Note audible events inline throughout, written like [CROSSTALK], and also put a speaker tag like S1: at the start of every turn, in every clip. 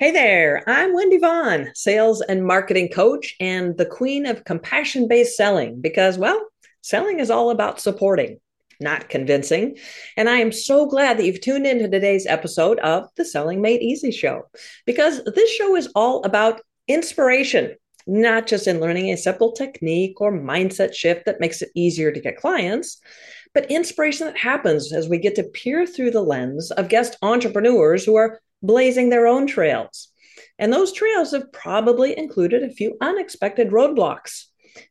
S1: Hey there, I'm Wendy Vaughn, sales and marketing coach and the queen of compassion based selling because, well, selling is all about supporting, not convincing. And I am so glad that you've tuned into today's episode of the Selling Made Easy show because this show is all about inspiration, not just in learning a simple technique or mindset shift that makes it easier to get clients, but inspiration that happens as we get to peer through the lens of guest entrepreneurs who are blazing their own trails. And those trails have probably included a few unexpected roadblocks,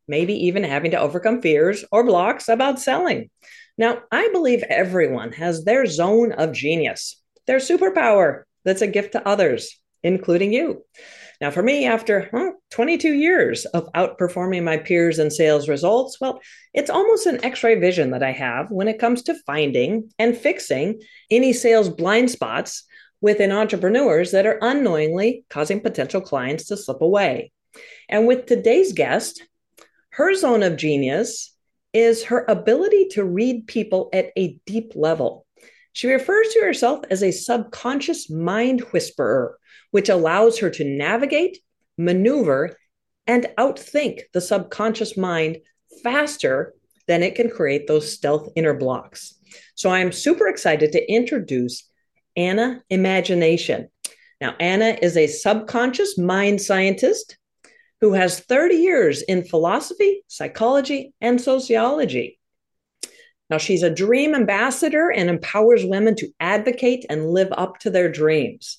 S1: maybe even having to overcome fears or blocks about selling. Now, I believe everyone has their zone of genius, their superpower that's a gift to others, including you. Now, for me, after 22 years of outperforming my peers in sales results, well, it's almost an x ray vision that I have when it comes to finding and fixing any sales blind spots within entrepreneurs that are unknowingly causing potential clients to slip away. And with today's guest, her zone of genius is her ability to read people at a deep level. She refers to herself as a subconscious mind whisperer, which allows her to navigate, maneuver, and outthink the subconscious mind faster than it can create those stealth inner blocks. So I'm super excited to introduce Anna Imagination. Now, Anna is a subconscious mind scientist who has 30 years in philosophy, psychology, and sociology. Now, she's a dream ambassador and empowers women to advocate and live up to their dreams.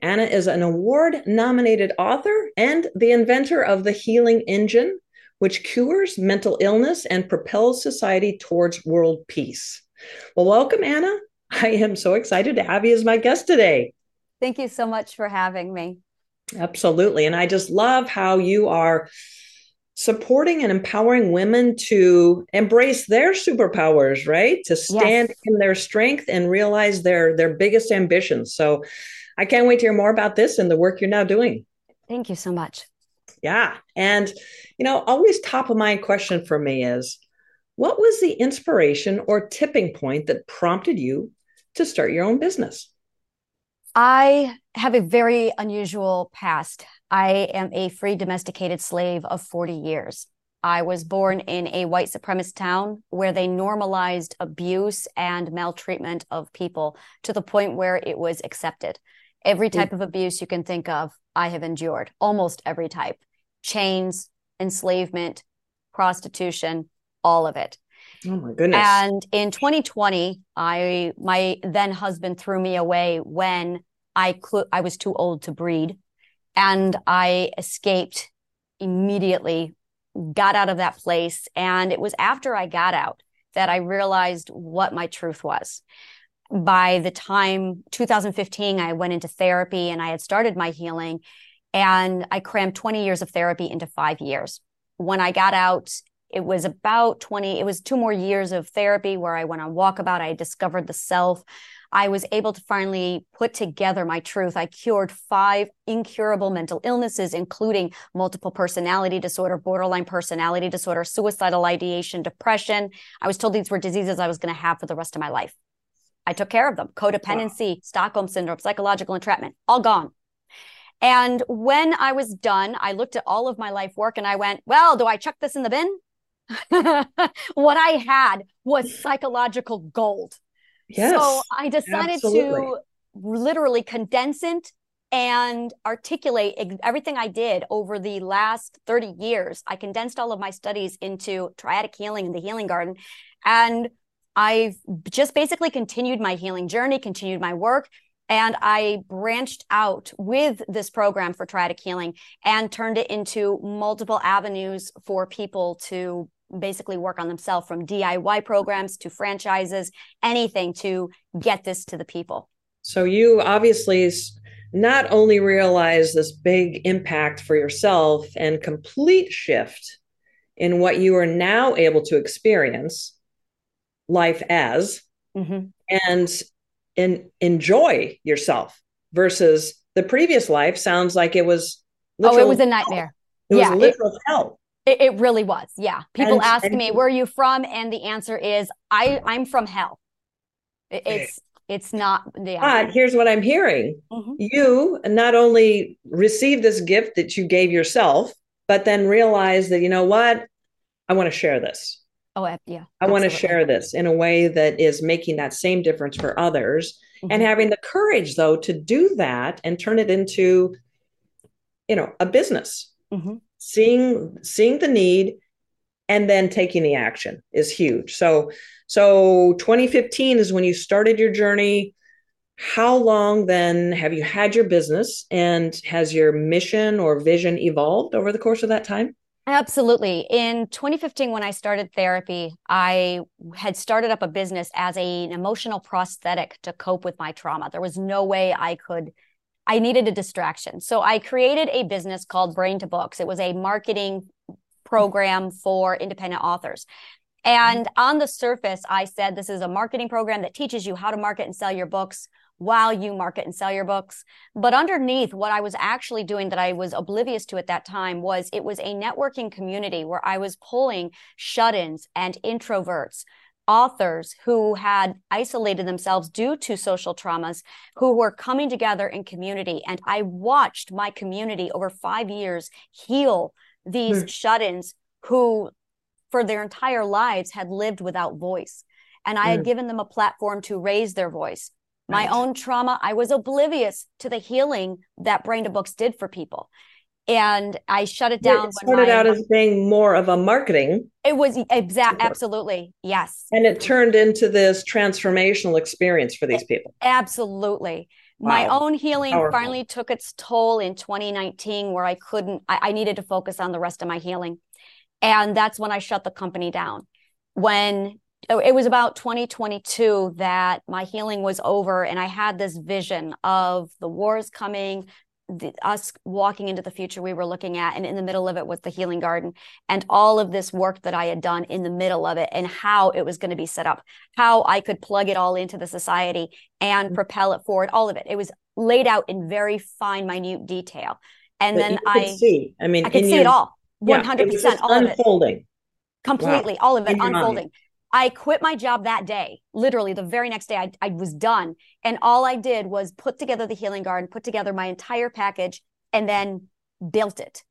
S1: Anna is an award nominated author and the inventor of the Healing Engine, which cures mental illness and propels society towards world peace. Well, welcome, Anna. I am so excited to have you as my guest today.
S2: Thank you so much for having me.
S1: Absolutely. And I just love how you are supporting and empowering women to embrace their superpowers, right? To stand yes. in their strength and realize their their biggest ambitions. So I can't wait to hear more about this and the work you're now doing.
S2: Thank you so much.
S1: Yeah. And you know, always top of mind question for me is what was the inspiration or tipping point that prompted you to start your own business?
S2: I have a very unusual past. I am a free domesticated slave of 40 years. I was born in a white supremacist town where they normalized abuse and maltreatment of people to the point where it was accepted. Every mm. type of abuse you can think of, I have endured, almost every type chains, enslavement, prostitution, all of it.
S1: Oh my goodness.
S2: And in 2020, I my then husband threw me away when I cl- I was too old to breed and I escaped immediately, got out of that place and it was after I got out that I realized what my truth was. By the time 2015 I went into therapy and I had started my healing and I crammed 20 years of therapy into 5 years. When I got out it was about 20 it was two more years of therapy where i went on walkabout i discovered the self. I was able to finally put together my truth. I cured five incurable mental illnesses including multiple personality disorder borderline personality disorder suicidal ideation depression. I was told these were diseases i was going to have for the rest of my life. I took care of them. Codependency wow. stockholm syndrome psychological entrapment all gone. And when I was done, I looked at all of my life work and I went, well, do I chuck this in the bin? [LAUGHS] what I had was psychological gold.
S1: Yes.
S2: So I decided absolutely. to literally condense it and articulate everything I did over the last 30 years. I condensed all of my studies into triadic healing and the healing garden. And I've just basically continued my healing journey, continued my work. And I branched out with this program for triadic healing and turned it into multiple avenues for people to basically work on themselves from DIY programs to franchises, anything to get this to the people.
S1: So you obviously not only realize this big impact for yourself and complete shift in what you are now able to experience life as mm-hmm. and and enjoy yourself versus the previous life sounds like it was
S2: oh it was a nightmare
S1: it yeah, was literal it, hell
S2: it, it really was. Yeah. People and, ask and, me, where are you from? And the answer is, I, I'm from hell. It, it's It's not. Yeah.
S1: But here's what I'm hearing mm-hmm. you not only received this gift that you gave yourself, but then realize that, you know what? I want to share this.
S2: Oh, yeah.
S1: I want to share this in a way that is making that same difference for others mm-hmm. and having the courage, though, to do that and turn it into, you know, a business. Mm-hmm. Seeing seeing the need and then taking the action is huge. So so 2015 is when you started your journey. How long then have you had your business and has your mission or vision evolved over the course of that time?
S2: Absolutely. In 2015, when I started therapy, I had started up a business as a, an emotional prosthetic to cope with my trauma. There was no way I could, I needed a distraction. So I created a business called Brain to Books. It was a marketing program for independent authors. And on the surface, I said this is a marketing program that teaches you how to market and sell your books while you market and sell your books. But underneath, what I was actually doing that I was oblivious to at that time was it was a networking community where I was pulling shut ins and introverts. Authors who had isolated themselves due to social traumas, who were coming together in community. And I watched my community over five years heal these mm. shut ins who, for their entire lives, had lived without voice. And I mm. had hmm. given them a platform to raise their voice my own trauma i was oblivious to the healing that brain to books did for people and i shut it down
S1: it started my, out as being more of a marketing
S2: it was exact absolutely yes.
S1: And it turned into this transformational experience for these people.
S2: absolutely. Wow. my own healing Powerful. finally took its toll in 2019 where i couldn't I, I needed to focus on the rest of my healing. And that's when i shut the company down. When Oh, it was about 2022 that my healing was over and i had this vision of the wars coming the, us walking into the future we were looking at and in the middle of it was the healing garden and all of this work that i had done in the middle of it and how it was going to be set up how i could plug it all into the society and mm-hmm. propel it forward all of it it was laid out in very fine minute detail and but then i
S1: see i mean
S2: i could see your, it all 100% yeah, all
S1: unfolding.
S2: it completely wow. all of it unfolding I quit my job that day. Literally, the very next day, I, I was done. And all I did was put together the healing garden, put together my entire package, and then built it.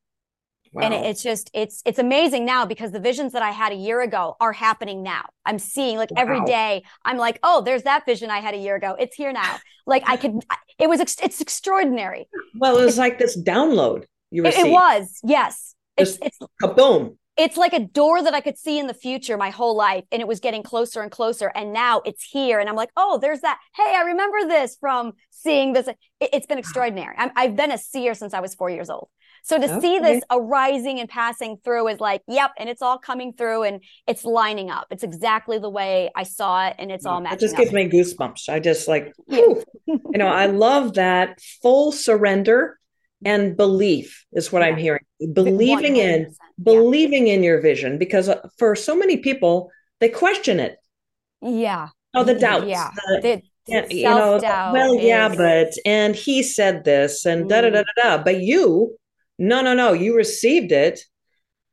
S2: Wow. And it, it's just it's it's amazing now because the visions that I had a year ago are happening now. I'm seeing like wow. every day. I'm like, oh, there's that vision I had a year ago. It's here now. Like I could. It was. It's extraordinary.
S1: Well, it was like this download you received.
S2: It, it was. Yes.
S1: It's, it's a boom
S2: it's like a door that I could see in the future my whole life. And it was getting closer and closer. And now it's here. And I'm like, oh, there's that. Hey, I remember this from seeing this. It, has been extraordinary. i have been a seer since I was four years old. So to okay. see this arising and passing through is like, yep. And it's all coming through and it's lining up. It's exactly the way I saw it. And it's all matching.
S1: It just gives
S2: up.
S1: me goosebumps. I just like, you know, I love that full surrender and belief is what yeah. I'm hearing. Believing 100%. in believing yeah. in your vision because uh, for so many people they question it.
S2: Yeah.
S1: Oh, the doubts. Yeah. The, the, you know, well, is... yeah, but and he said this and da da da da da. But you, no, no, no, you received it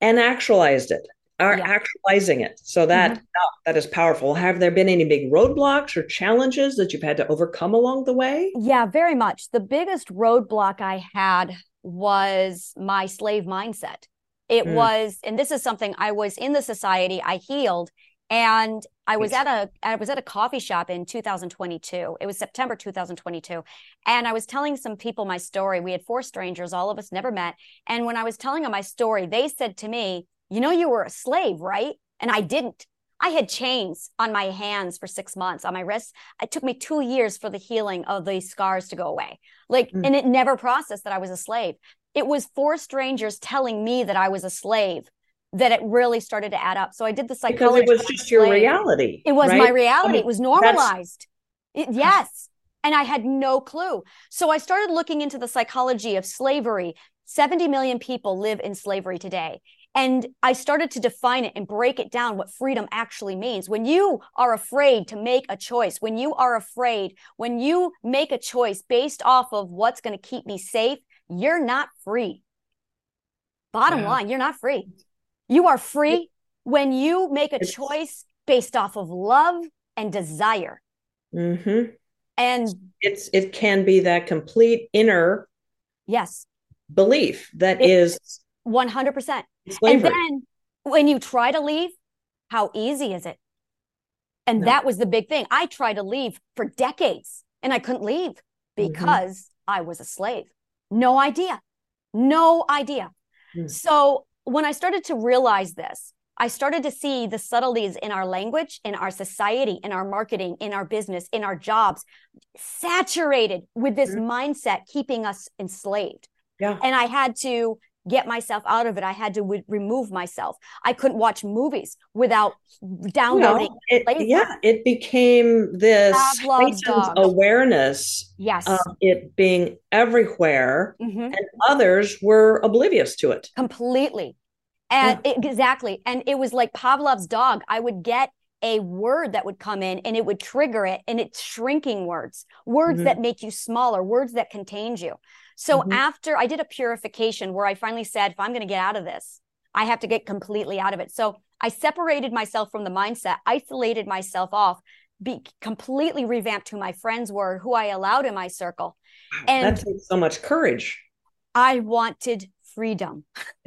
S1: and actualized it are yeah. actualizing it. So that mm-hmm. that is powerful. Have there been any big roadblocks or challenges that you've had to overcome along the way?
S2: Yeah, very much. The biggest roadblock I had was my slave mindset. It mm. was, and this is something I was in the society, I healed, and I was at a I was at a coffee shop in 2022. It was September 2022, and I was telling some people my story. We had four strangers, all of us never met, and when I was telling them my story, they said to me, you know, you were a slave, right? And I didn't. I had chains on my hands for six months, on my wrists. It took me two years for the healing of the scars to go away. Like, mm. and it never processed that I was a slave. It was four strangers telling me that I was a slave that it really started to add up. So I did the psychology.
S1: Because it was just your reality.
S2: It was right? my reality. I mean, it was normalized. It, yes. And I had no clue. So I started looking into the psychology of slavery. 70 million people live in slavery today. And I started to define it and break it down what freedom actually means. When you are afraid to make a choice, when you are afraid, when you make a choice based off of what's going to keep me safe, you're not free. Bottom yeah. line, you're not free. You are free when you make a choice based off of love and desire.
S1: Mm-hmm.
S2: And
S1: it's it can be that complete inner
S2: yes
S1: belief that
S2: It-
S1: is
S2: 100% and then when you try to leave how easy is it and
S1: No.
S2: that was the big thing i tried to leave for decades and i couldn't leave
S1: Mm-hmm.
S2: because i was a slave no idea no idea
S1: Mm.
S2: so when i started to realize this i started to see the subtleties in our language in our society in our marketing in our business in our jobs saturated with this
S1: Mhm.
S2: mindset keeping us enslaved
S1: yeah.
S2: and I had to get myself out of it. I had to w- remove myself. I couldn't watch movies without downloading.
S1: Well, it, yeah, it became this
S2: Pavlov's
S1: heightened
S2: dog.
S1: awareness
S2: yes.
S1: of it being everywhere,
S2: Mhm.
S1: and others were oblivious to it.
S2: Completely. And it- exactly. And it was like Pavlov's dog. I would get a word that would come in and it would trigger it and it's shrinking words, words
S1: Mhm.
S2: that make you smaller, words that contained you. So
S1: Mhm.
S2: after I did a purification where I finally said, if I'm going to get out of this, I have to get completely out of it. So I separated myself from the mindset, isolated myself off, be completely revamped who my friends were, who I allowed in my circle. And
S1: that takes so much courage.
S2: I wanted freedom. [LAUGHS]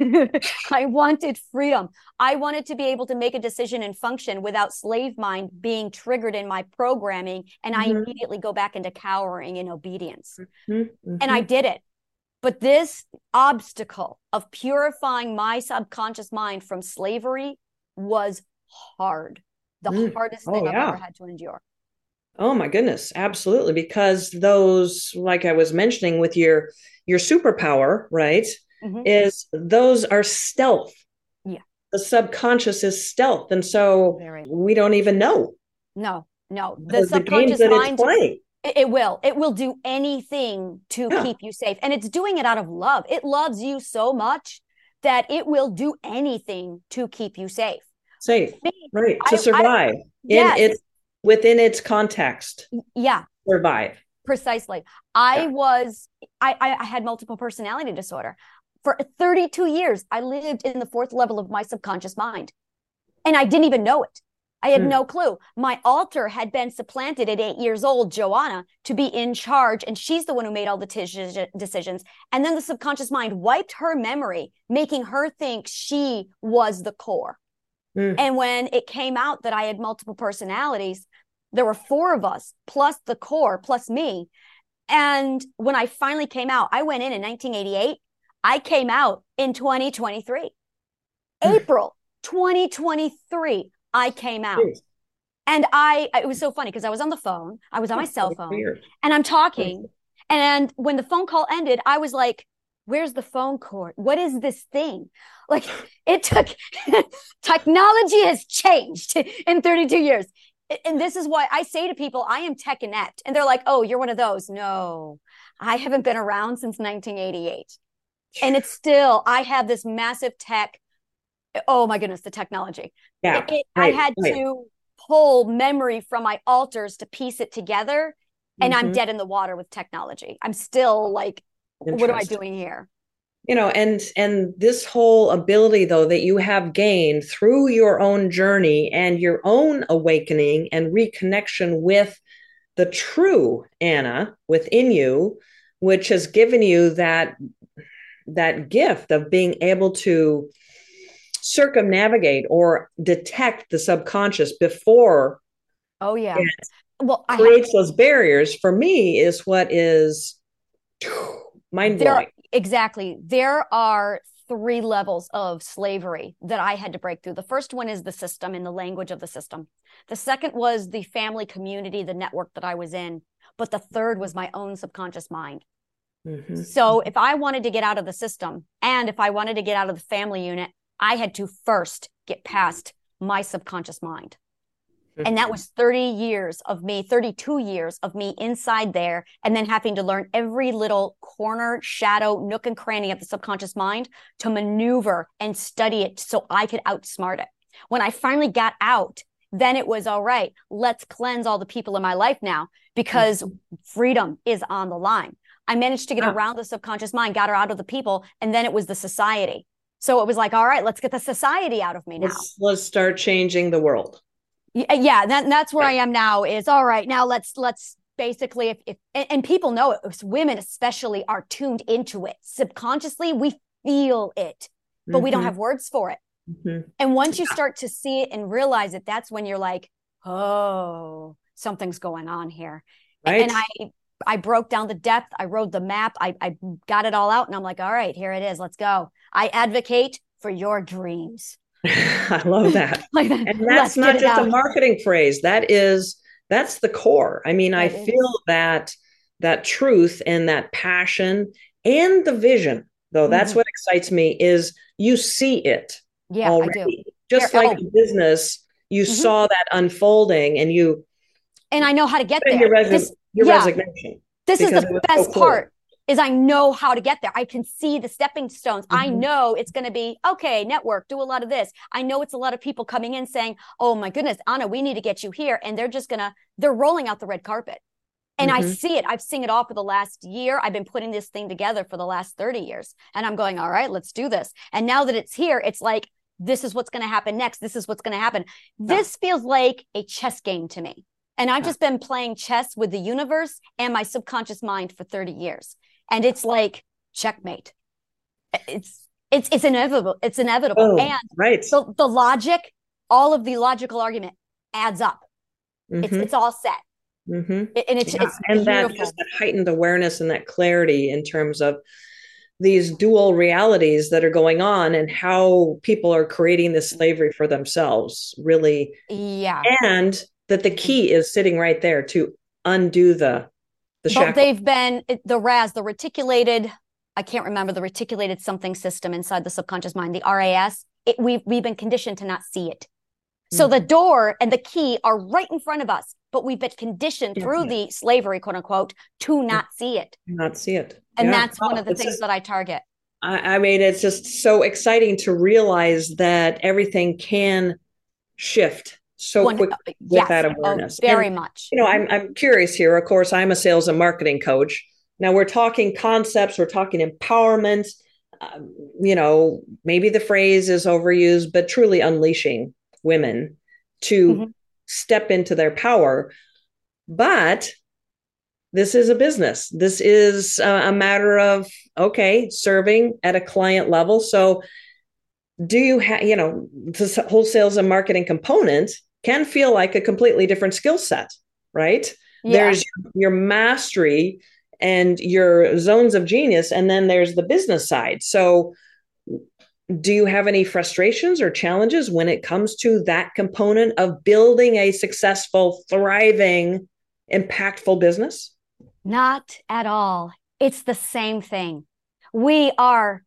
S2: I wanted freedom. I wanted to be able to make a decision and function without slave mind being triggered in my programming. And I
S1: Mhm.
S2: immediately go back into cowering in obedience.
S1: Mhm,
S2: And I
S1: mhm.
S2: did it. But this obstacle of purifying my subconscious mind from slavery was hard. The
S1: Mm.
S2: hardest
S1: Oh,
S2: thing I've
S1: yeah.
S2: ever had to endure.
S1: Oh my goodness, absolutely. Because those, like I was mentioning with your your superpower, right,
S2: Mhm.
S1: is those are stealth.
S2: Yeah.
S1: The subconscious is stealth. And so
S2: Very.
S1: we don't even know
S2: No, no.
S1: the,
S2: subconscious mind
S1: playing.
S2: It, will. It will do anything to
S1: Yeah.
S2: keep you safe. And it's doing it out of love. It loves you so much that it will do anything to keep you safe.
S1: Safe, right,
S2: I-
S1: to
S2: I-
S1: survive.
S2: Yes.
S1: In its within its context.
S2: Yeah,
S1: Survive.
S2: precisely. I
S1: Yeah.
S2: was, I, I I had multiple personality disorder. For 32 years, I lived in the fourth level of my subconscious mind. And I didn't even know it. I had
S1: Hmm.
S2: no clue. My alter had been supplanted at eight years old, Joanna, to be in charge. And she's the one who made all the tis- decisions. And then the subconscious mind wiped her memory, making her think she was the core.
S1: Mm.
S2: And when it came out that I had multiple personalities, there were four of us, plus the core, plus me. And when I finally came out, I went in in 1988. I came out in 2023.
S1: Hmm.
S2: April 2023, I came out. And I, it was so funny because I was on the phone, I was on my cell phone, and I'm talking. And when the phone call ended, I was like, where's the phone cord? What is this thing? Like it took [LAUGHS] technology has changed in 32 years. And this is why I say to people, I am tech inept. And they're like, oh, you're one of those. No, I haven't been around since 1988. And it's still, I have this massive tech. Oh my goodness, the technology.
S1: Yeah.
S2: It- it-
S1: right,
S2: I had
S1: right.
S2: to pull memory from my alters to piece it together. And I'm
S1: Mhm.
S2: dead in the water with technology. I'm still like, what am I doing here?
S1: you know and and this whole ability though that you have gained through your own journey and your own awakening and reconnection with the true anna within you which has given you that that gift of being able to circumnavigate or detect the subconscious before
S2: Oh yeah. Well, I
S1: creates those barriers for me is what is [SIGHS] mind blowing
S2: exactly. There are three levels of slavery that I had to break through. The first one is the system and the language of the system. The second was the family community, the network that I was in. But the third was my own subconscious mind.
S1: Mhm.
S2: So if I wanted to get out of the system and if I wanted to get out of the family unit, I had to first get past my subconscious mind. And that was 30 years of me, 32 years of me inside there, and then having to learn every little corner, shadow, nook, and cranny of the subconscious mind to maneuver and study it so I could outsmart it. When I finally got out, then it was all right, let's cleanse all the people in my life now because freedom is on the line. I managed to get around the subconscious mind, got her out of the people, and then it was the society. So it was like, all right, let's get the society out of me now.
S1: let's let's start changing the world
S2: uh, yeah that, that's where i am now is all right now let's let's basically if, if and, people know it women especially are tuned into it subconsciously we feel it but mm-hmm. we don't mm-hmm. have words for it mm-hmm. and once you start to see it and realize it that's when you're like oh something's going on here right. and i i broke down the depth i wrote the map I, I got it all out and i'm like all right here it is let's go i advocate for your dreams [LAUGHS]
S1: i love that [LAUGHS] like, and that's not just a marketing phrase that is that's the core i mean that i is. feel that that truth and that passion and the vision though that's mm-hmm. what excites me is you see it
S2: yeah already. I do.
S1: just like oh. business you mm-hmm. saw that unfolding and you
S2: and i know how to get there
S1: this, your yeah. resignation
S2: this is the best so cool. part is i know how to get there i can see the stepping stones mm-hmm. i know it's going to be okay network do a lot of this i know it's a lot of people coming in saying oh my goodness anna we need to get you here and they're just going to they're rolling out the red carpet and mm-hmm. I see it. I've seen it all for the last year. I've been putting this thing together for the last 30 years. And I'm going, all right, let's do this. And now that it's here, it's like, this is what's going to happen next. This is what's going to happen. This feels like a chess game to me. And I've just been playing chess with the universe and my subconscious mind for 30 years. And it's like checkmate. It's it's it's inevitable. It's inevitable. Oh, and
S1: right.
S2: the, the logic, all of the logical argument adds up. Mm-hmm. It's it's all set. Mm-hmm. And it's, yeah. it's
S1: and that just that heightened awareness and that clarity in terms of these dual realities that are going on and how people are creating this slavery for themselves really
S2: yeah
S1: and that the key is sitting right there to undo the the
S2: but they've been the ras the reticulated i can't remember the reticulated something system inside the subconscious mind the ras it, we've we've been conditioned to not see it so hmm. the door and the key are right in front of us, but we've been conditioned through the slavery, quote unquote, to not see it.
S1: Not see it.
S2: And yeah. that's one of the it's things just, that I target.
S1: I, I mean, it's just so exciting to realize that everything can shift so One, quickly with yes, that oh, awareness.
S2: Oh, very and, much.
S1: You know, I'm I'm curious here. Of course, I'm a sales and marketing coach. Now we're talking concepts, we're talking empowerment. Um, you know, maybe the phrase is overused, but truly unleashing women to mm-hmm. step into their power. But this is a business. This is a matter of, okay, serving at a client level. So, do you have, you know, the whole sales and marketing component can feel like a completely different skill set, right? Yeah. There's your mastery and your zones of genius, and then there's the business side. So, do you have any frustrations or challenges when it comes to that component of building a successful, thriving, impactful business?
S2: Not at all. It's the same thing. We are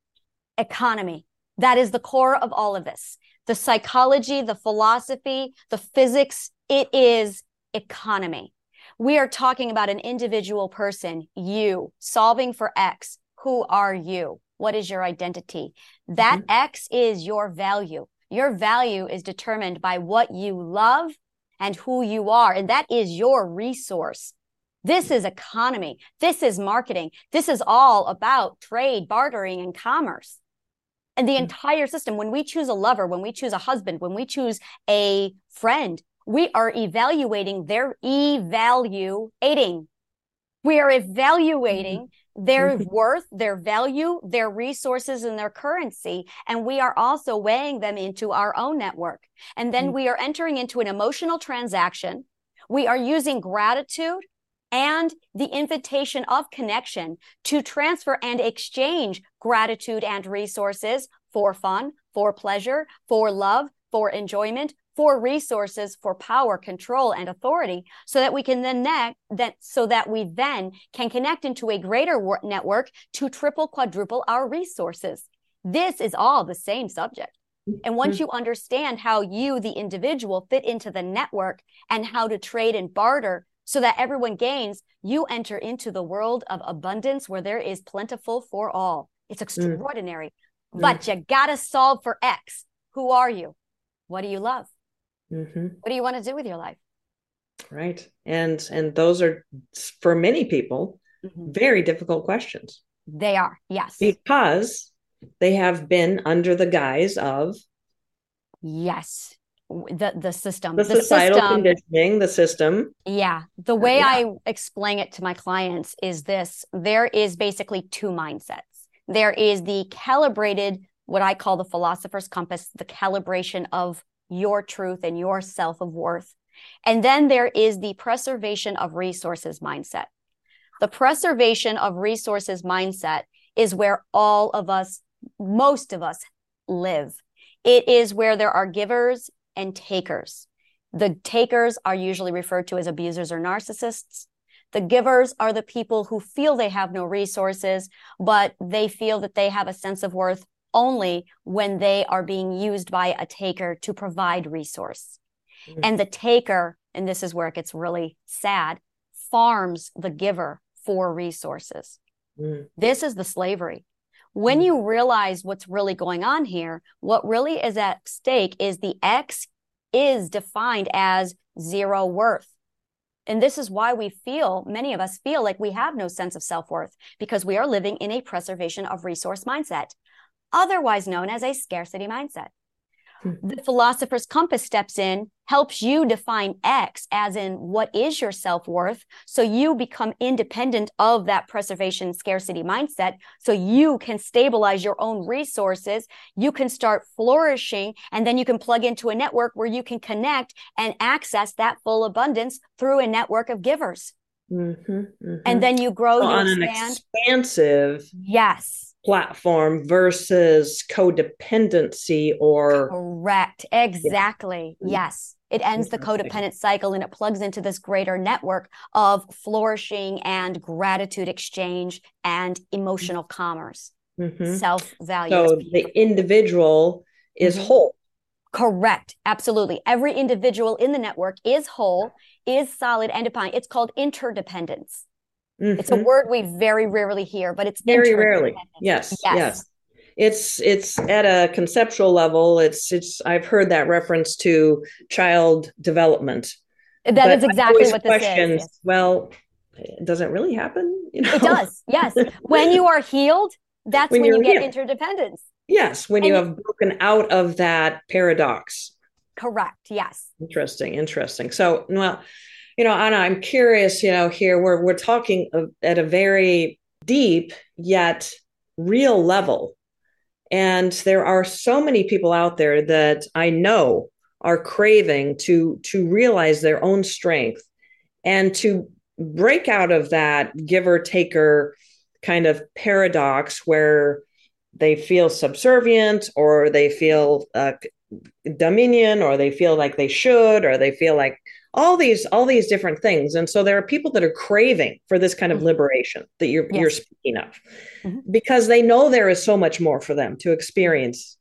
S2: economy. That is the core of all of this. The psychology, the philosophy, the physics, it is economy. We are talking about an individual person, you, solving for X. Who are you? What is your identity? That mm-hmm. X is your value. Your value is determined by what you love and who you are. And that is your resource. This is economy. This is marketing. This is all about trade, bartering, and commerce. And the mm-hmm. entire system, when we choose a lover, when we choose a husband, when we choose a friend, we are evaluating their evaluating. We are evaluating mm-hmm their mm-hmm. worth, their value, their resources, and their currency. And we are also weighing them into our own network. And then mm-hmm. we are entering into an emotional transaction. We are using gratitude and the invitation of connection to transfer and exchange gratitude and resources for fun, for pleasure, for love, for enjoyment, for resources for power control and authority so that we can then net that so that we then can connect into a greater network to triple quadruple our resources this is all the same subject and once mm-hmm. you understand how you the individual fit into the network and how to trade and barter so that everyone gains you enter into the world of abundance where there is plentiful for all it's mm. extraordinary mm. but you gotta solve for x who are you what do you love Mm-hmm. What do you want to do with your life?
S1: Right. And and those are for many people mm-hmm. very difficult questions.
S2: They are. Yes.
S1: Because they have been under the guise of
S2: yes the the system
S1: the, the societal system, conditioning the system.
S2: Yeah the way yeah. i explain it to my clients is this there is basically two mindsets. There is the calibrated what i call the philosopher's compass the calibration of your truth and your self of worth and then there is the preservation of resources mindset. The preservation of resources mindset is where all of us most of us live. It is where there are givers and takers. The takers are usually referred to as abusers or narcissists. The givers are the people who feel they have no resources, but they feel that they have a sense of worth only when they are being used by a taker to provide resource. Mm-hmm. And the taker, and this is where it gets really sad, farms the giver for resources. Mm-hmm. This is the slavery. When mm. you realize what's really going on here, what really is at stake is the X is defined as zero worth. And this is why we feel, many of us feel like we have no sense of self worth because we are living in a preservation of resource mindset, otherwise known as a scarcity mindset. Mm-hmm. The philosopher's compass steps in, helps you define X as in what is your self worth. So you become independent of that preservation scarcity mindset. So you can stabilize your own resources. You can start flourishing and then you can plug into a network where you can connect and access that full abundance through a network of givers. Mm-hmm, mm-hmm. And then you grow
S1: well, you on expand. an expansive.
S2: Yes
S1: platform versus codependency or
S2: correct. Exactly. Yeah. yes. It ends the codependent cycle and it plugs into this greater network of flourishing and gratitude exchange and emotional commerce. Mm-hmm. self-value
S1: so the individual is mm-hmm. whole.
S2: Correct. Absolutely. Every individual in the network is whole is solid and defined. It's called interdependence Mm-hmm. It's a mm-hmm. word we very rarely hear, but it's
S1: very rarely. Yes, yes, yes. It's it's at a conceptual level. It's it's. I've heard that reference to child development.
S2: That but is exactly what this is. Yes.
S1: Well, does it really happen?
S2: You know? It does. Yes. when you are healed, that's when, when you get healed. interdependence.
S1: Yes, when and you have broken out of that paradox.
S2: Correct. Yes.
S1: Interesting. Interesting. So, well, you know, Anna, I'm curious, you know, here we're we're talking at a very deep yet real level. And there are so many people out there that I know are craving to to realize their own strength and to break out of that giver taker kind of paradox where they feel subservient or they feel uh, dominion or they feel like they should or they feel like all these all these different things and so there are people that are craving for this kind of mm-hmm. liberation that you're yes. you're speaking of mm-hmm. because they know there is so much more for them to experience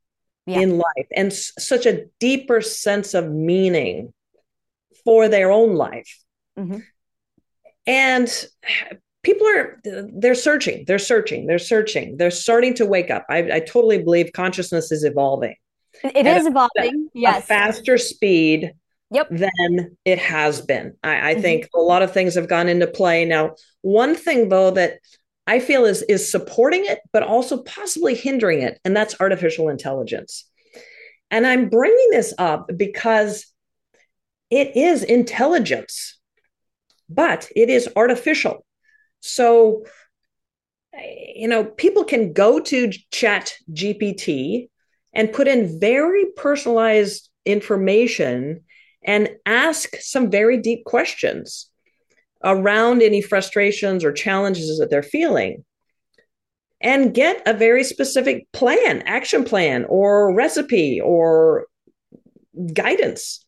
S1: yeah. in life and s- such a deeper sense of meaning for their own life mm-hmm. and people are they're searching they're searching they're searching they're starting to wake up i, I totally believe consciousness is evolving
S2: it is evolving
S1: a, yes a faster speed
S2: yep.
S1: than it has been. I, I mm-hmm. think a lot of things have gone into play. Now, one thing though that I feel is is supporting it, but also possibly hindering it, and that's artificial intelligence. And I'm bringing this up because it is intelligence, but it is artificial. So, you know, people can go to Chat GPT and put in very personalized information and ask some very deep questions around any frustrations or challenges that they're feeling and get a very specific plan, action plan, or recipe or guidance.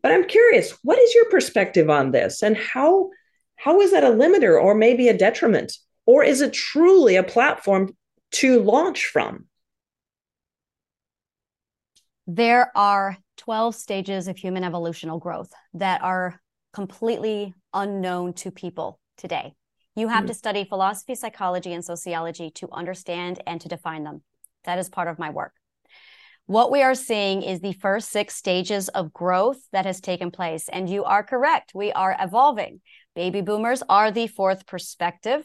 S1: But I'm curious, what is your perspective on this and how how is that a limiter or maybe a detriment? Or is it truly a platform to launch from?
S2: There are 12 stages of human evolutional growth that are completely unknown to people today. You have mm to study philosophy, psychology, and sociology to understand and to define them. That is part of my work. What we are seeing is the first six stages of growth that has taken place. And you are correct. We are evolving. Baby boomers are the fourth perspective.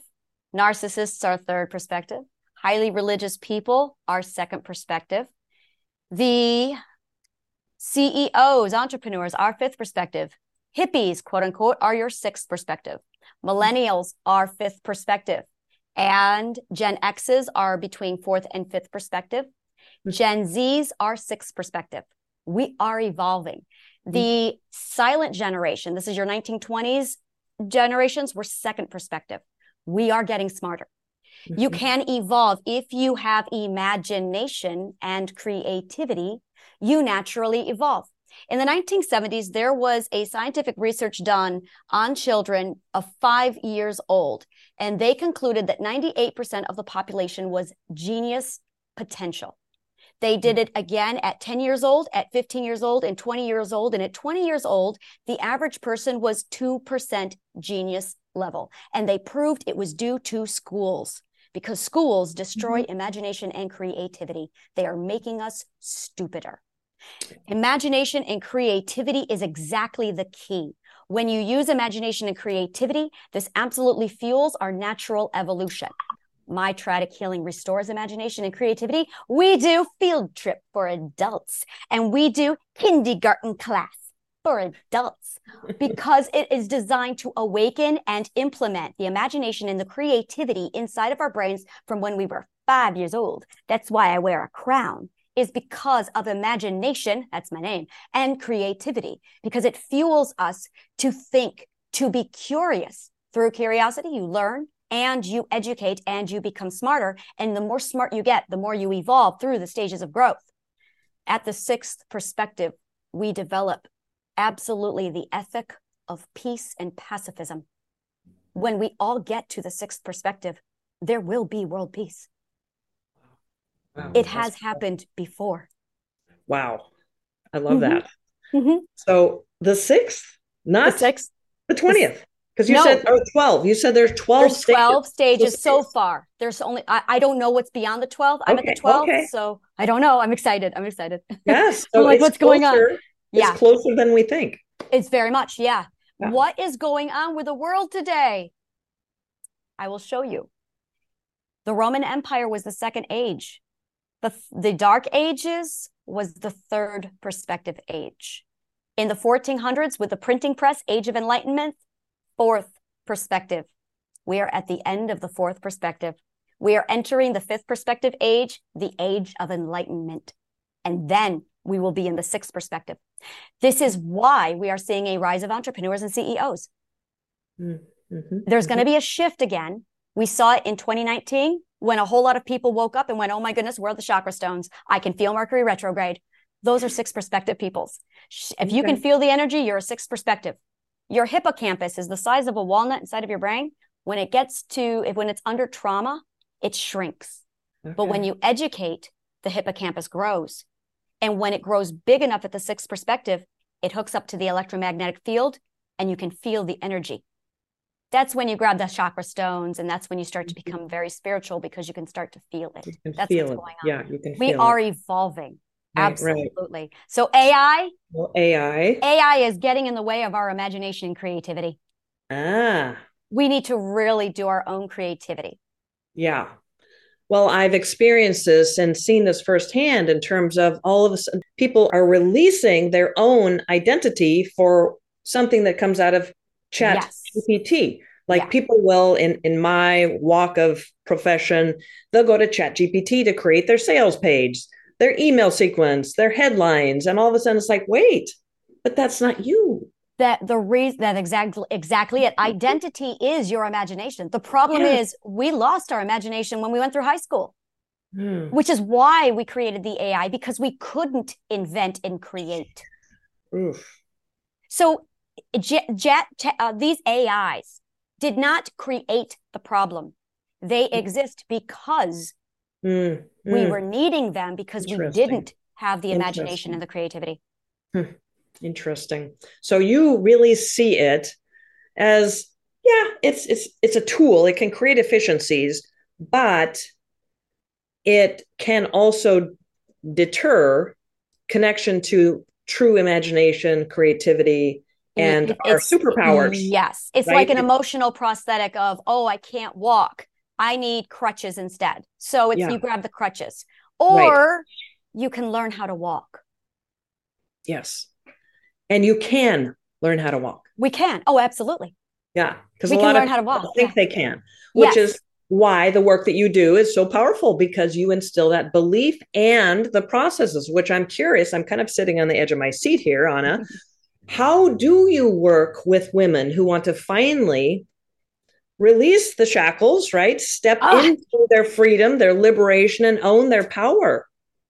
S2: Narcissists are third perspective. Highly religious people are second perspective. The CEOs, entrepreneurs, our fifth perspective. Hippies, quote unquote, are your sixth perspective. Millennials are fifth perspective. And Gen X's are between fourth and fifth perspective. Hmm. Gen Z's are sixth perspective. We are evolving. Hmm. The silent generation, this is your 1920s generations, were second perspective. We are getting smarter. You mm-hmm. can evolve if you have imagination and creativity, you naturally evolve. In the 1970s, there was a scientific research done on children of five years old, and they concluded that 98% of the population was genius potential. They did it again at 10 years old, at 15 years old, and 20 years old. And at 20 years old, the average person was 2% genius level. And they proved it was due to schools because schools destroy mm-hmm. imagination and creativity. They are making us stupider. Imagination and creativity is exactly the key. When you use imagination and creativity, this absolutely fuels our natural evolution. My Healing restores imagination and creativity. We do field trip for adults and we do kindergarten class for adults because it is designed to awaken and implement the imagination and the creativity inside of our brains from when we were five years old. That's why I wear a crown is because of imagination. That's my name and creativity because it fuels us to think, to be curious. Through curiosity, you learn, and you educate and you become smarter. And the more smart you get, the more you evolve through the stages of growth. At the sixth perspective, we develop absolutely the ethic of peace and pacifism. When we all get to the sixth perspective, there will be world peace. Wow, it has happened before.
S1: Wow. I love mm-hmm. that. Mm-hmm. So the sixth, not the sixth, the 20th. Because you no. said oh, 12. You said there's 12
S2: there's 12 stages, so far. There's only, I, I don't know what's beyond the 12. I'm okay, at the 12. Okay. So I don't know. I'm excited. I'm excited.
S1: Yes. [LAUGHS] So like, what's closer, going on? Yeah. It's closer than we think.
S2: It's very much. Yeah. yeah. What is going on with the world today? I will show you. The Roman Empire was the second age. The, the Dark Ages was the third perspective age. In the 1400s, with the printing press, Age of Enlightenment, fourth perspective. We are at the end of the fourth perspective. We are entering the fifth perspective age, the age of enlightenment. And then we will be in the sixth perspective. This is why we are seeing a rise of entrepreneurs and CEOs. Mm-hmm. There's going to be a shift again. We saw it in 2019 when a whole lot of people woke up and went, Oh my goodness, where are the chakra stones? I can feel Mercury retrograde. Those are six perspective peoples. If you can feel the energy, you're a sixth perspective. Your hippocampus is the size of a walnut inside of your brain. When it gets to, when it's under trauma, it shrinks. Okay. But when you educate, the hippocampus grows. And when it grows big enough at the sixth perspective, it hooks up to the electromagnetic field and you can feel the energy. That's when you grab the chakra stones, and that's when you start to mm-hmm. become very spiritual because you can start to feel it. That's
S1: feel what's going
S2: on.
S1: Yeah, you can.
S2: We are
S1: it.
S2: evolving. Right, Absolutely. Right. So AI,
S1: well, AI,
S2: AI is getting in the way of our imagination and creativity.
S1: Ah.
S2: We need to really do our own creativity.
S1: Yeah. Well, I've experienced this and seen this firsthand in terms of all of a sudden people are releasing their own identity for something that comes out of chat yes. GPT. Like yeah. people will in in my walk of profession, they'll go to chat GPT to create their sales page their email sequence, their headlines, and all of a sudden it's like, wait, but that's not you.
S2: That the reason that exactly exactly it. [LAUGHS] Identity is your imagination. The problem yeah. is we lost our imagination when we went through high school. Hmm. Which is why we created the AI because we couldn't invent and create. Oof. So, jet, jet, uh, these AIs did not create the problem. They hmm. exist because Mm, we mm. were needing them because we didn't have the imagination and the creativity.
S1: Interesting. So you really see it as yeah, it's it's it's a tool. It can create efficiencies, but it can also deter connection to true imagination, creativity, and it's, our superpowers.
S2: Yes. It's right? like an emotional prosthetic of, oh, I can't walk. I need crutches instead. So it's yeah. you grab the crutches, or right. you can learn how to walk.
S1: Yes. And you can learn how to walk.
S2: We can. Oh, absolutely.
S1: Yeah. Because
S2: We
S1: a
S2: can
S1: lot
S2: learn
S1: of
S2: how to walk,
S1: think
S2: yeah.
S1: they can, which
S2: Yes.
S1: is why the work that you do is so powerful because you instill that belief and the processes, which I'm curious. I'm kind of sitting on the edge of my seat here, Anna. [LAUGHS] How do you work with women who want to finally release the shackles, right? Step
S2: Ah.
S1: into their freedom, their liberation, and own their power?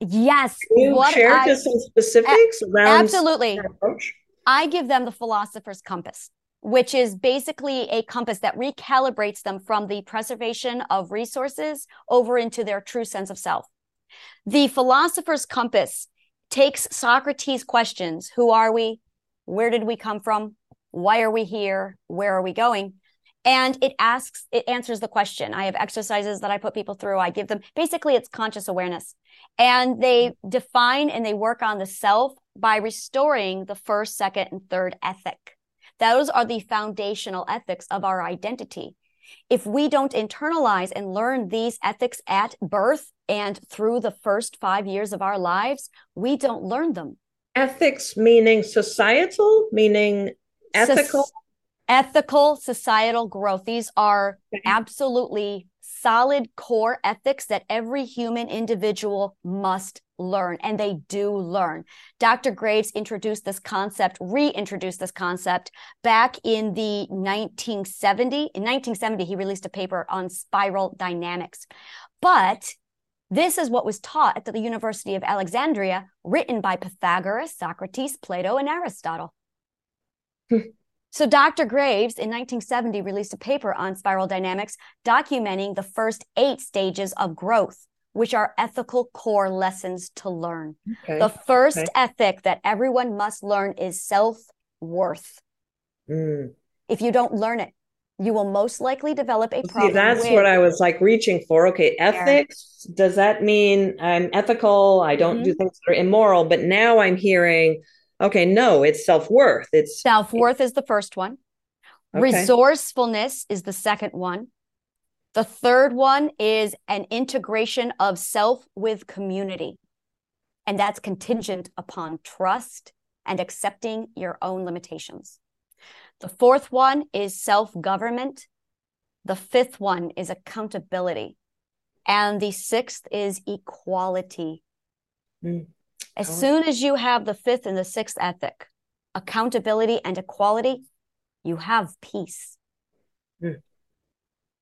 S2: Yes.
S1: Can you
S2: What
S1: share
S2: I-
S1: just some specifics around
S2: absolutely.
S1: approach?
S2: I give them the philosopher's compass, which is basically a compass that recalibrates them from the preservation of resources over into their true sense of self. The philosopher's compass takes Socrates' questions Who are we? Where did we come from? Why are we here? Where are we going? And it asks, it answers the question. I have exercises that I put people through. I give them basically it's conscious awareness. And they mm-hmm. define and they work on the self by restoring the first, second, and third ethic. Those are the foundational ethics of our identity. If we don't internalize and learn these ethics at birth and through the first five years of our lives, we don't learn them.
S1: Ethics meaning societal, meaning ethical.
S2: Ethical societal growth. These are absolutely solid core ethics that every human individual must learn, and they do learn. Dr. Graves introduced this concept, reintroduced this concept back in the 1970. In 1970, he released a paper on spiral dynamics. But this is what was taught at the University of Alexandria, written by Pythagoras, Socrates, Plato, and Aristotle. Hmm. So Dr. Graves in 1970 released a paper on spiral dynamics documenting the first eight stages of growth, which are ethical core lessons to learn.
S1: Okay.
S2: The first
S1: Okay.
S2: ethic that everyone must learn is self-worth.
S1: Mm.
S2: If you don't learn it, you will most likely develop a
S1: See,
S2: problem.
S1: that's
S2: with-
S1: what I was like reaching for. Okay, ethics. Does that mean I'm ethical? I don't
S2: Mm-hmm.
S1: do things that are immoral. But now I'm hearing, okay, no, it's self worth. It's
S2: Self-worth is the first one.
S1: Okay.
S2: Resourcefulness is the second one. The third one is an integration of self with community. And that's contingent upon trust and accepting your own limitations. The fourth one is self government. The fifth one is accountability. And the sixth is equality.
S1: Mm.
S2: As soon as you have the fifth and the sixth ethic, accountability and equality, you have peace.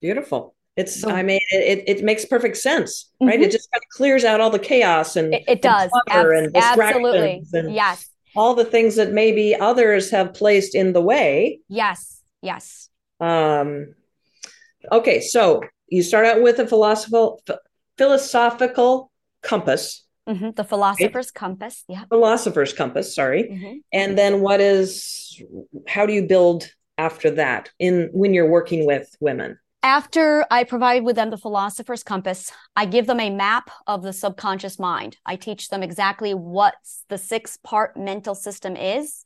S1: beautiful. It's
S2: So-
S1: I mean it, it makes perfect sense, right?
S2: Mhm.
S1: It just kind of clears out all the chaos and,
S2: It, it does.
S1: and
S2: Abs-
S1: and
S2: absolutely.
S1: and
S2: Yes.
S1: all the things that maybe others have placed in the way.
S2: Yes. Yes.
S1: Um, okay, so you start out with a philosophical philosophical compass,
S2: hmm The philosopher's compass. Yeah.
S1: philosopher's compass, sorry.
S2: Mhm.
S1: And then what is how do you build after that in when you're working with women?
S2: After I provide with them the philosopher's compass, I give them a map of the subconscious mind. I teach them exactly what the six part mental system is.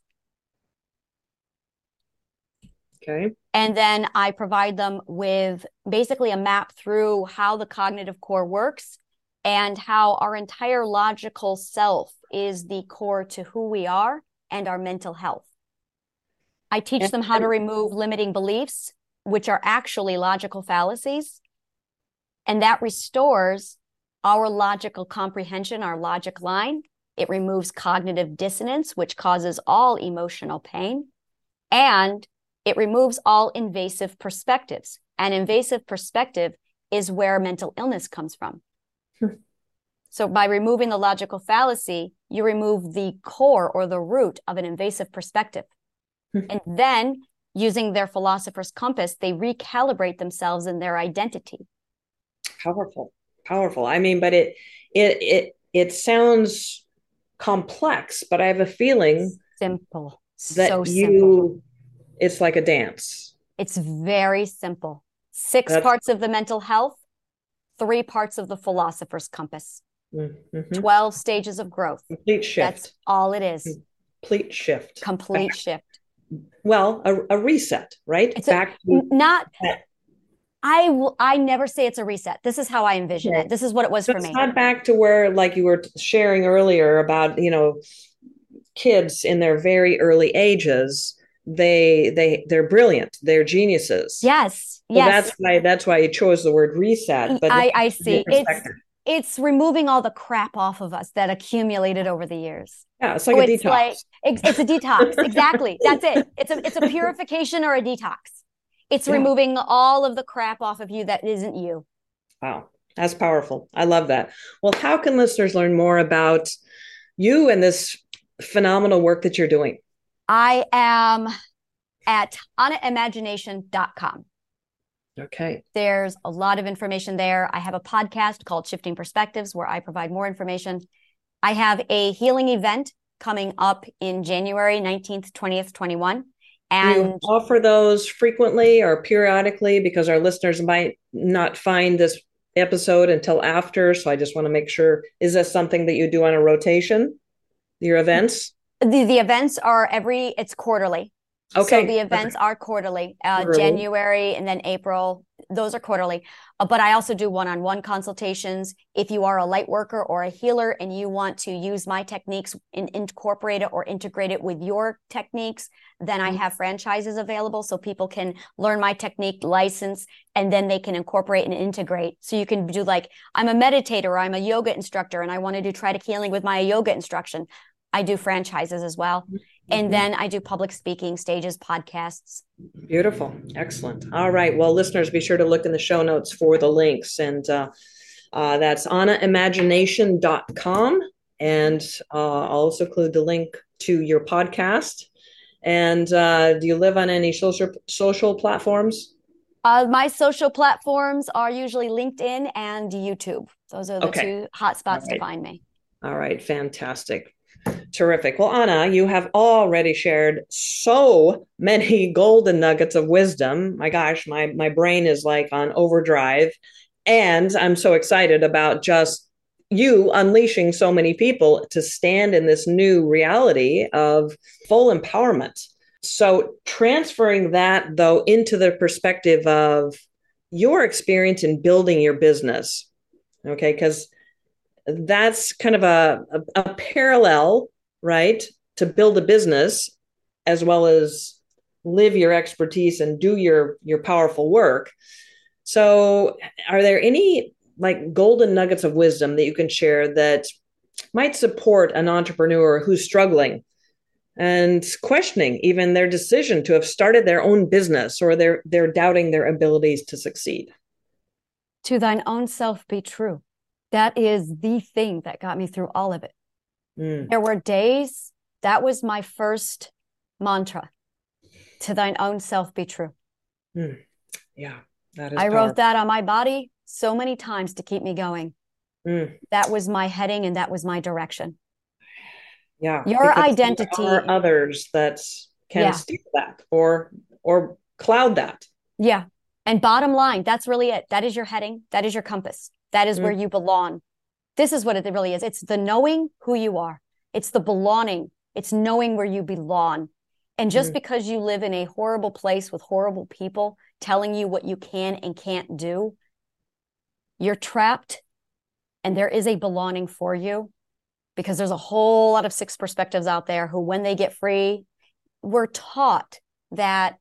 S1: Okay.
S2: And then I provide them with basically a map through how the cognitive core works and how our entire logical self is the core to who we are and our mental health. I teach them how to remove limiting beliefs, which are actually logical fallacies. And that restores our logical comprehension, our logic line. It removes cognitive dissonance, which causes all emotional pain. And it removes all invasive perspectives. An invasive perspective is where mental illness comes from. So, by removing the logical fallacy, you remove the core or the root of an invasive perspective.
S1: Hmm.
S2: And then, using their philosopher's compass, they recalibrate themselves in their identity.
S1: Powerful. Powerful. I mean, but it it it it sounds complex, but I have a feeling
S2: Simple.
S1: that
S2: so
S1: you
S2: simple.
S1: it's like a dance.
S2: It's very simple. Six
S1: That's-
S2: parts of the mental health, three parts of the philosopher's compass,
S1: Mhm.
S2: 12 stages of growth.
S1: Complete shift.
S2: That's all it is.
S1: Complete shift.
S2: Complete
S1: Back-
S2: shift.
S1: Well, a, a reset, right?
S2: It's a-
S1: Back to
S2: Not,
S1: Yeah.
S2: I will, I never say it's a reset. This is how I envision
S1: Okay.
S2: it. This is what it was
S1: So
S2: for
S1: it's
S2: me.
S1: not back to where, like you were sharing earlier about, you know, kids in their very early ages they they they're brilliant they're geniuses
S2: yes
S1: so
S2: yes
S1: that's why that's why you chose the word reset but
S2: i i see it's it's removing all the crap off of us that accumulated over the years.
S1: Yeah it's like so a it's detox. like,
S2: it's, it's a detox. Exactly. That's it. It's a it's a purification or a detox. It's yeah. removing all of the crap off of you that isn't you.
S1: Wow. That's powerful. I love that. Well how can listeners learn more about you and this phenomenal work that you're doing?
S2: I am at annaimagination.com.
S1: Okay.
S2: There's a lot of information there. I have a podcast called Shifting Perspectives where I provide more information. I have a healing event coming up in January 19th, 20th, 21. And
S1: you offer those frequently or periodically because our listeners might not find this episode until after. So I just want to make sure is this something that you do on a rotation? Your events?
S2: The the events are every it's quarterly.
S1: Okay.
S2: So the events okay. are quarterly, uh, quarterly, January and then April. Those are quarterly. Uh, but I also do one on one consultations. If you are a light worker or a healer and you want to use my techniques and incorporate it or integrate it with your techniques, then I mm-hmm. have franchises available so people can learn my technique, license, and then they can incorporate and integrate. So you can do like, I'm a meditator, I'm a yoga instructor, and I want to do trident healing with my yoga instruction. I do franchises as well. Mm-hmm. And then I do public speaking stages, podcasts.
S1: Beautiful. Excellent. All right. Well, listeners, be sure to look in the show notes for the links. And uh, uh, that's annaimagination.com. And uh, I'll also include the link to your podcast. And uh, do you live on any social social platforms?
S2: Uh, my social platforms are usually LinkedIn and YouTube. Those are the okay. two hotspots right. to find me.
S1: All right, fantastic. Terrific. Well, Anna, you have already shared so many [LAUGHS] golden nuggets of wisdom. My gosh, my my brain is like on overdrive, and I'm so excited about just you unleashing so many people to stand in this new reality of full empowerment. So, transferring that though into the perspective of your experience in building your business, okay? Because that's kind of a, a, a parallel, right, to build a business as well as live your expertise and do your your powerful work. So, are there any like golden nuggets of wisdom that you can share that might support an entrepreneur who's struggling and questioning even their decision to have started their own business or they're they're doubting their abilities to succeed?
S2: To thine own self be true that is the thing that got me through all of it. Mm. There were days that was my first mantra to thine own self be true.
S1: Mm. Yeah, that is.
S2: I powerful. wrote that on my body so many times to keep me going. Mm. That was my heading and that was my direction.
S1: Yeah.
S2: Your identity.
S1: There are others that can yeah. steal that or or cloud that.
S2: Yeah. And bottom line, that's really it. That is your heading. That is your compass. That is mm. where you belong. This is what it really is. It's the knowing who you are. It's the belonging. It's knowing where you belong. And just mm. because you live in a horrible place with horrible people telling you what you can and can't do, you're trapped and there is a belonging for you because there's a whole lot of six perspectives out there who when they get free we're taught that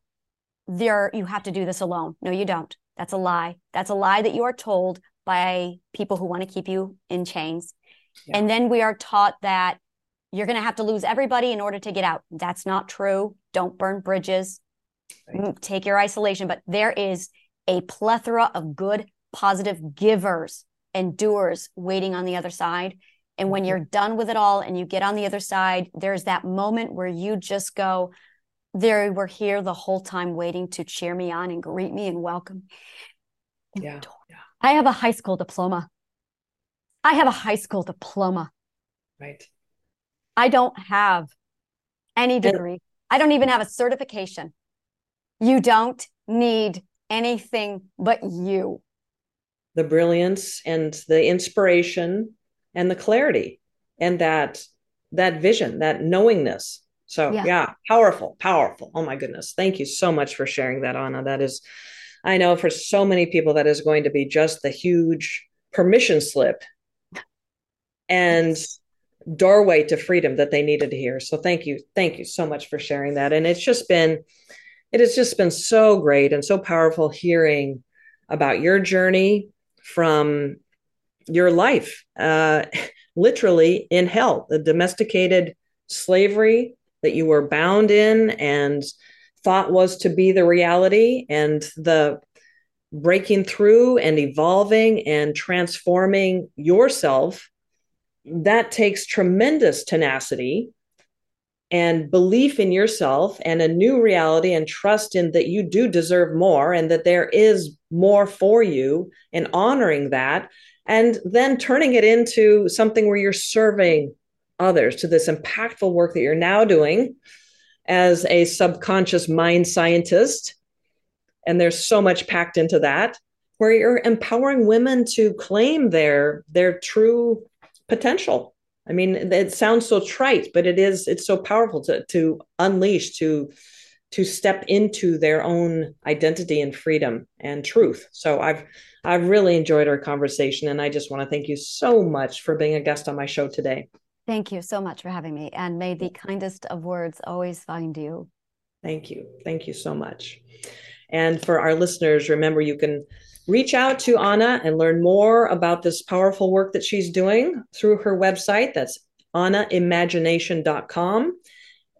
S2: there you have to do this alone no you don't that's a lie that's a lie that you are told by people who want to keep you in chains. Yeah. And then we are taught that you're going to have to lose everybody in order to get out. That's not true. Don't burn bridges. Right. Take your isolation. But there is a plethora of good, positive givers and doers waiting on the other side. And when you're done with it all and you get on the other side, there's that moment where you just go, they were here the whole time waiting to cheer me on and greet me and welcome.
S1: Yeah.
S2: I have a high school diploma. I have a high school diploma.
S1: Right.
S2: I don't have any degree. I don't even have a certification. You don't need anything but you.
S1: The brilliance and the inspiration and the clarity and that that vision, that knowingness. So yeah. yeah, powerful, powerful. Oh my goodness. Thank you so much for sharing that, Anna. That is I know for so many people that is going to be just the huge permission slip. And doorway to freedom that they needed to hear. So thank you. Thank you so much for sharing that. And it's just been, it has just been so great and so powerful hearing about your journey from your life, uh, [LAUGHS] literally in hell, the domesticated slavery that you were bound in and thought was to be the reality, and the breaking through and evolving and transforming yourself. That takes tremendous tenacity and belief in yourself and a new reality and trust in that you do deserve more and that there is more for you and honoring that and then turning it into something where you're serving others to this impactful work that you're now doing as a subconscious mind scientist and there's so much packed into that where you're empowering women to claim their their true potential I mean, it sounds so trite, but it is, it's so powerful to, to unleash, to, to step into their own identity and freedom and truth. So I've, I've really enjoyed our conversation. And I just want to thank you so much for being a guest on my show today.
S2: Thank you so much for having me. And may the kindest of words always find you.
S1: Thank you. Thank you so much. And for our listeners, remember you can reach out to Anna and learn more about this powerful work that she's doing through her website. That's annaimagination.com.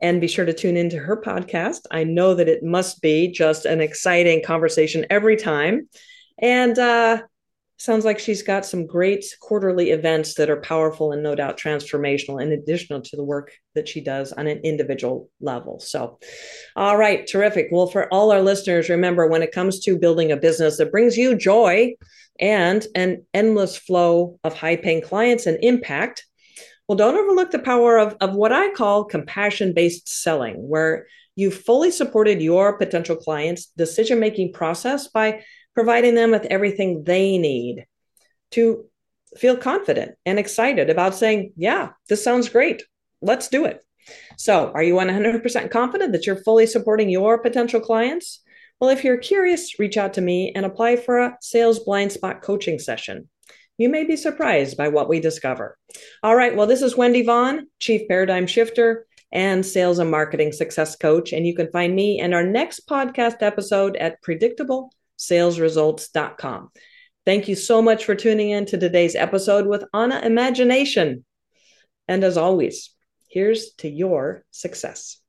S1: And be sure to tune into her podcast. I know that it must be just an exciting conversation every time. And uh, sounds like she's got some great quarterly events that are powerful and no doubt transformational in addition to the work that she does on an individual level. So all right terrific. Well for all our listeners remember when it comes to building a business that brings you joy and an endless flow of high paying clients and impact. Well don't overlook the power of, of what i call compassion based selling where you fully supported your potential clients decision making process by providing them with everything they need to feel confident and excited about saying, Yeah, this sounds great. Let's do it. So, are you 100% confident that you're fully supporting your potential clients? Well, if you're curious, reach out to me and apply for a sales blind spot coaching session. You may be surprised by what we discover. All right, well, this is Wendy Vaughn, Chief Paradigm Shifter and Sales and Marketing Success Coach. And you can find me and our next podcast episode at Predictable salesresults.com. Thank you so much for tuning in to today's episode with Anna Imagination. And as always, here's to your success.